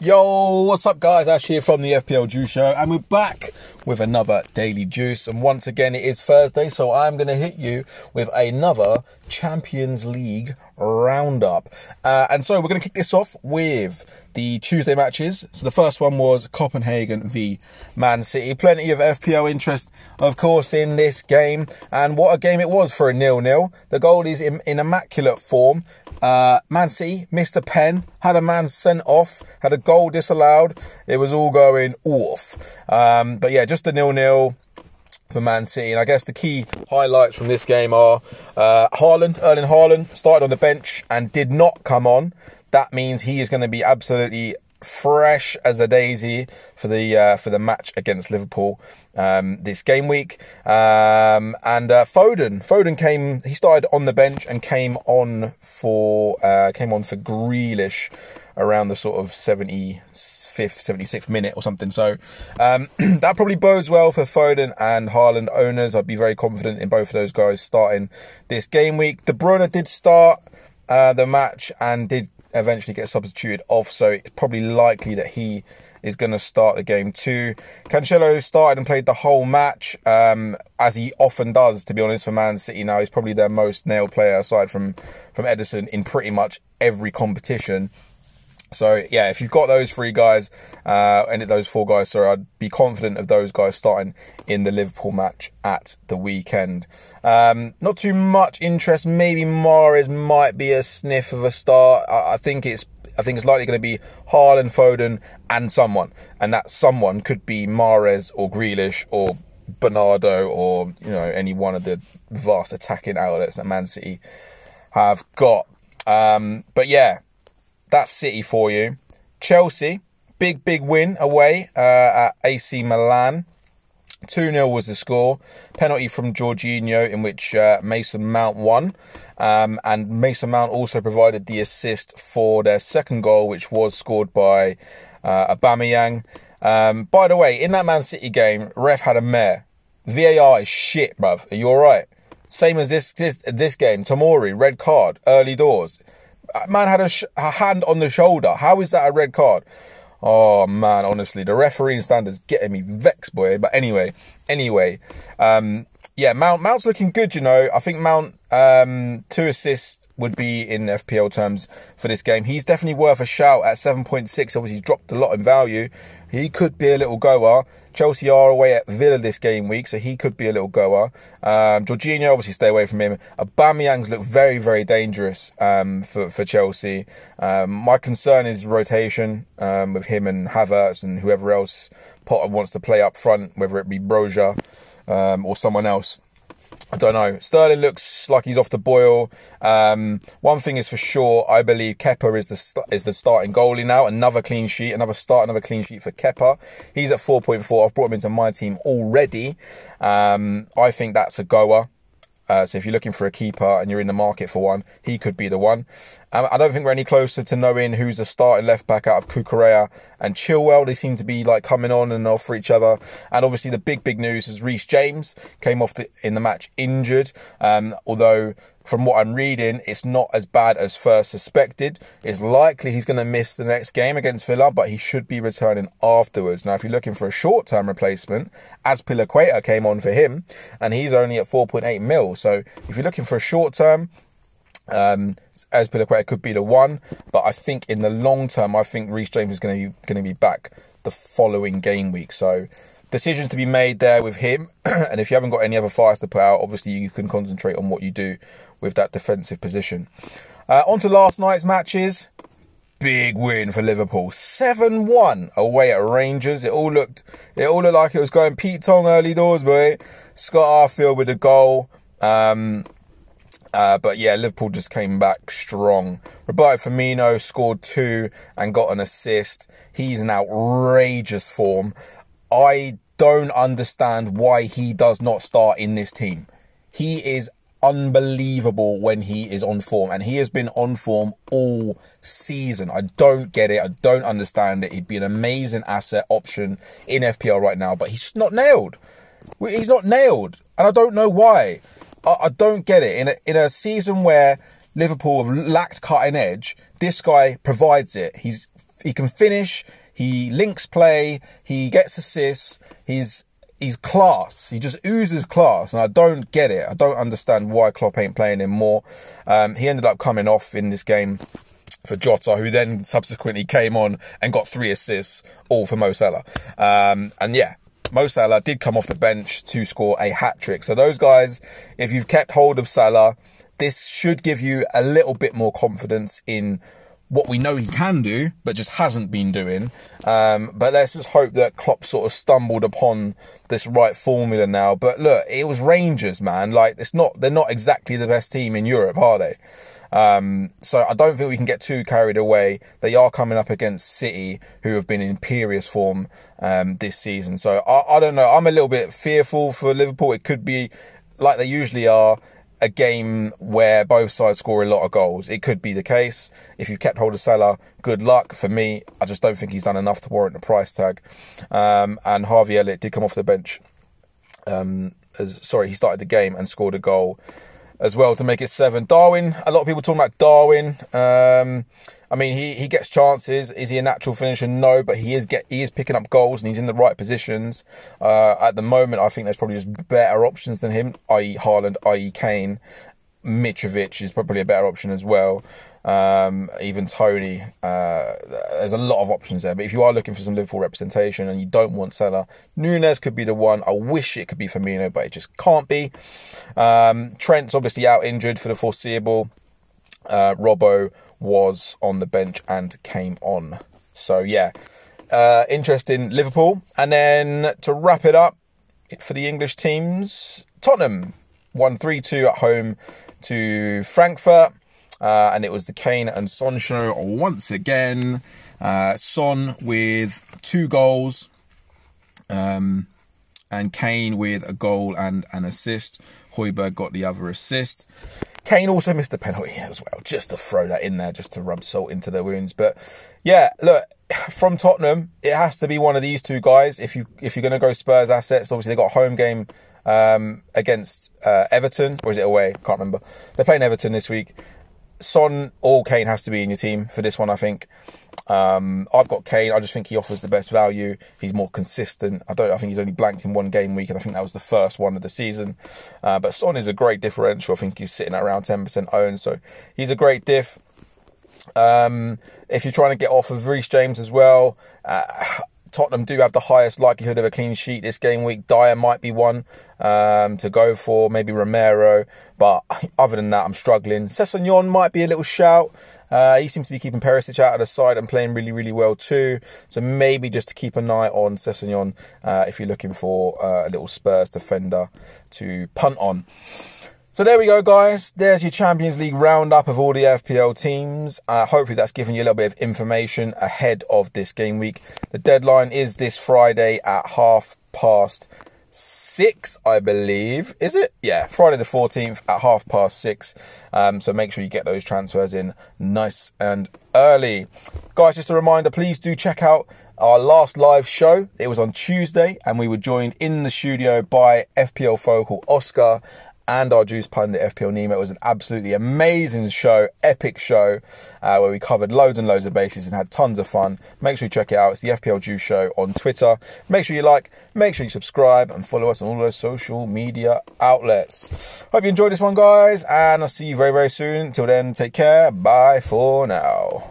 Yo, what's up, guys? Ash here from the FPL Juice Show, and we're back with another daily juice. And once again, it is Thursday, so I'm going to hit you with another Champions League roundup. Uh, and so we're going to kick this off with the Tuesday matches. So the first one was Copenhagen v Man City. Plenty of FPL interest, of course, in this game. And what a game it was for a nil-nil. The goal is in, in immaculate form. Uh, Man City missed a pen, had a man sent off, had a goal disallowed. It was all going off. Um, but yeah, just a nil-nil for Man City. And I guess the key highlights from this game are uh, Haaland, Erling Haaland, started on the bench and did not come on. That means he is going to be absolutely fresh as a daisy for the uh, for the match against Liverpool um, this game week. Um, and uh, Foden, Foden came. He started on the bench and came on for uh, came on for Grealish around the sort of 75th, 76th minute or something. So um, that probably bodes well for Foden and Haaland owners. I'd be very confident in both of those guys starting this game week. De Bruyne did start uh, the match and did eventually get substituted off, so it's probably likely that he is going to start the game too. Cancelo started and played the whole match, um, as he often does, to be honest, for Man City now. He's probably their most nailed player aside from, from Ederson in pretty much every competition. So yeah, if you've got those three guys, uh, and those four guys, sorry, I'd be confident of those guys starting in the Liverpool match at the weekend. Um, not too much interest. Maybe Mahrez might be a sniff of a start. I, I think it's I think it's likely going to be Haaland, Foden, and someone, and that someone could be Mahrez or Grealish or Bernardo or you know any one of the vast attacking outlets that Man City have got. Um, but yeah, that's City for you. Chelsea, big, big win away uh, at AC Milan. 2 0 was the score. Penalty from Jorginho, in which uh, Mason Mount won. Um, and Mason Mount also provided the assist for their second goal, which was scored by uh, Aubameyang. Um, by the way, in that Man City game, ref had a mare. VAR is shit, bruv. Are you alright? Same as this, this this game. Tamori, red card, early doors. Man had a, sh- a hand on the shoulder. How is that a red card? Oh man, honestly, the refereeing standards getting me vexed, boy. But anyway, anyway, um, yeah, Mount Mount's looking good. You know, I think Mount um, two assists would be in FPL terms for this game. He's definitely worth a shout at seven point six. Obviously, he's dropped a lot in value. He could be a little goer. Chelsea are away at Villa this game week, so he could be a little goer. Um, Jorginho, obviously, stay away from him. Aubameyang's look very, very dangerous um, for for Chelsea. Um, my concern is rotation um, with him and Havertz and whoever else Potter wants to play up front, whether it be Broja um, or someone else. I don't know. Sterling looks like he's off the boil. Um, one thing is for sure, I believe Kepa is the is the starting goalie now. Another clean sheet, another start, another clean sheet for Kepa. He's at 4.4. I've brought him into my team already. Um, I think that's a goer. Uh, so if you're looking for a keeper and you're in the market for one, he could be the one. Um, I don't think we're any closer to knowing who's a starting left back out of Cucurella and Chilwell. They seem to be like coming on and off for each other. And obviously the big, big news is Reece James came off the, in the match injured. Um, although from what I'm reading, it's not as bad as first suspected. It's likely he's going to miss the next game against Villa, but he should be returning afterwards. Now, if you're looking for a short term replacement, Azpilicueta came on for him, and he's only at 4.8 mil. So if you're looking for a short term, um, Azpilicueta could be the one, but I think in the long term, I think Reece James is going to be going to be back the following game week. So decisions to be made there with him. and if you haven't got any other fires to put out, obviously you can concentrate on what you do with that defensive position. Uh, on to last night's matches. Big win for Liverpool, seven one away at Rangers. It all looked, it all looked like it was going Pete Tong early doors, boy. Scott Arfield with a goal. Um, uh, but yeah, Liverpool just came back strong. Roberto Firmino scored two and got an assist. He's in outrageous form. I don't understand why he does not start in this team. He is unbelievable when he is on form, and he has been on form all season. I don't get it. I don't understand it. He'd be an amazing asset option in FPL right now, but he's not nailed. He's not nailed, and I don't know why. I, I don't get it. In a, in a season where Liverpool have lacked cutting edge, this guy provides it. He's he can finish. He links play. He gets assists. He's he's class. He just oozes class, and I don't get it. I don't understand why Klopp ain't playing him more. Um, he ended up coming off in this game for Jota, who then subsequently came on and got three assists, all for Mo Salah. Um, and yeah, Mo Salah did come off the bench to score a hat trick. So those guys, if you've kept hold of Salah, this should give you a little bit more confidence in what we know he can do, but just hasn't been doing. Um, but let's just hope that Klopp sort of stumbled upon this right formula now. But look, it was Rangers, man. Like it's not, they're not exactly the best team in Europe, are they? Um, so I don't think we can get too carried away. They are coming up against City, who have been in imperious form um, this season. So I, I don't know. I'm a little bit fearful for Liverpool. It could be like they usually are a game where both sides score a lot of goals. It could be the case. If you've kept hold of Salah, good luck. For me, I just don't think he's done enough to warrant the price tag. Um, and Harvey Elliott did come off the bench. Um, as, sorry, he started the game and scored a goal as well to make it seven. Darwin, a lot of people talking about Darwin. Um, I mean, he, he gets chances. Is he a natural finisher? No, but he is get he is picking up goals and he's in the right positions. Uh, at the moment, I think there's probably just better options than him, i.e. Haaland, i.e. Kane. Mitrovic is probably a better option as well. Um, even Toney, Uh, there's a lot of options there. But if you are looking for some Liverpool representation and you don't want Salah, Nunez could be the one. I wish it could be Firmino, but it just can't be. Um, Trent's obviously out injured for the foreseeable. Uh, Robbo was on the bench and came on. So yeah, uh, interesting Liverpool. And then to wrap it up for the English teams, Tottenham won 3 2 at home to Frankfurt. Uh, and it was the Kane and Son show once again. Uh, Son with two goals, um, and Kane with a goal and an assist. Højbjerg got the other assist. Kane also missed a penalty as well, just to throw that in there, just to rub salt into their wounds. But yeah, look, from Tottenham, it has to be one of these two guys. If you if you're going to go Spurs assets, obviously they got a home game um, against uh, Everton, or is it away? Can't remember. They're playing Everton this week. Son or Kane has to be in your team for this one, I think. Um, I've got Kane. I just think he offers the best value. He's more consistent. I don't. I think he's only blanked in one game week, and I think that was the first one of the season. Uh, but Son is a great differential. I think he's sitting at around ten percent owned, so he's a great diff. Um, if you're trying to get off of Reece James as well, uh, Tottenham do have the highest likelihood of a clean sheet this game week. Dier might be one um, to go for, maybe Romero. But other than that, I'm struggling. Sessegnon might be a little shout. Uh, he seems to be keeping Perisic out of the side and playing really, really well too. So maybe just to keep an eye on Sessegnon uh, if you're looking for uh, a little Spurs defender to punt on. So there we go, guys. There's your Champions League roundup of all the FPL teams. Uh, hopefully, that's given you a little bit of information ahead of this game week. The deadline is this Friday at half past six, I believe. Is it? Yeah, Friday the 14th at half past six. Um, so make sure you get those transfers in nice and early. Guys, just a reminder please do check out our last live show. It was on Tuesday, and we were joined in the studio by FPL focal Oscar and our Juice Pundit FPL Nemo. It was an absolutely amazing show, epic show, uh, where we covered loads and loads of bases and had tons of fun. Make sure you check it out. It's the FPL Juice Show on Twitter. Make sure you like, make sure you subscribe, and follow us on all those social media outlets. Hope you enjoyed this one, guys, and I'll see you very, very soon. Until then, take care. Bye for now.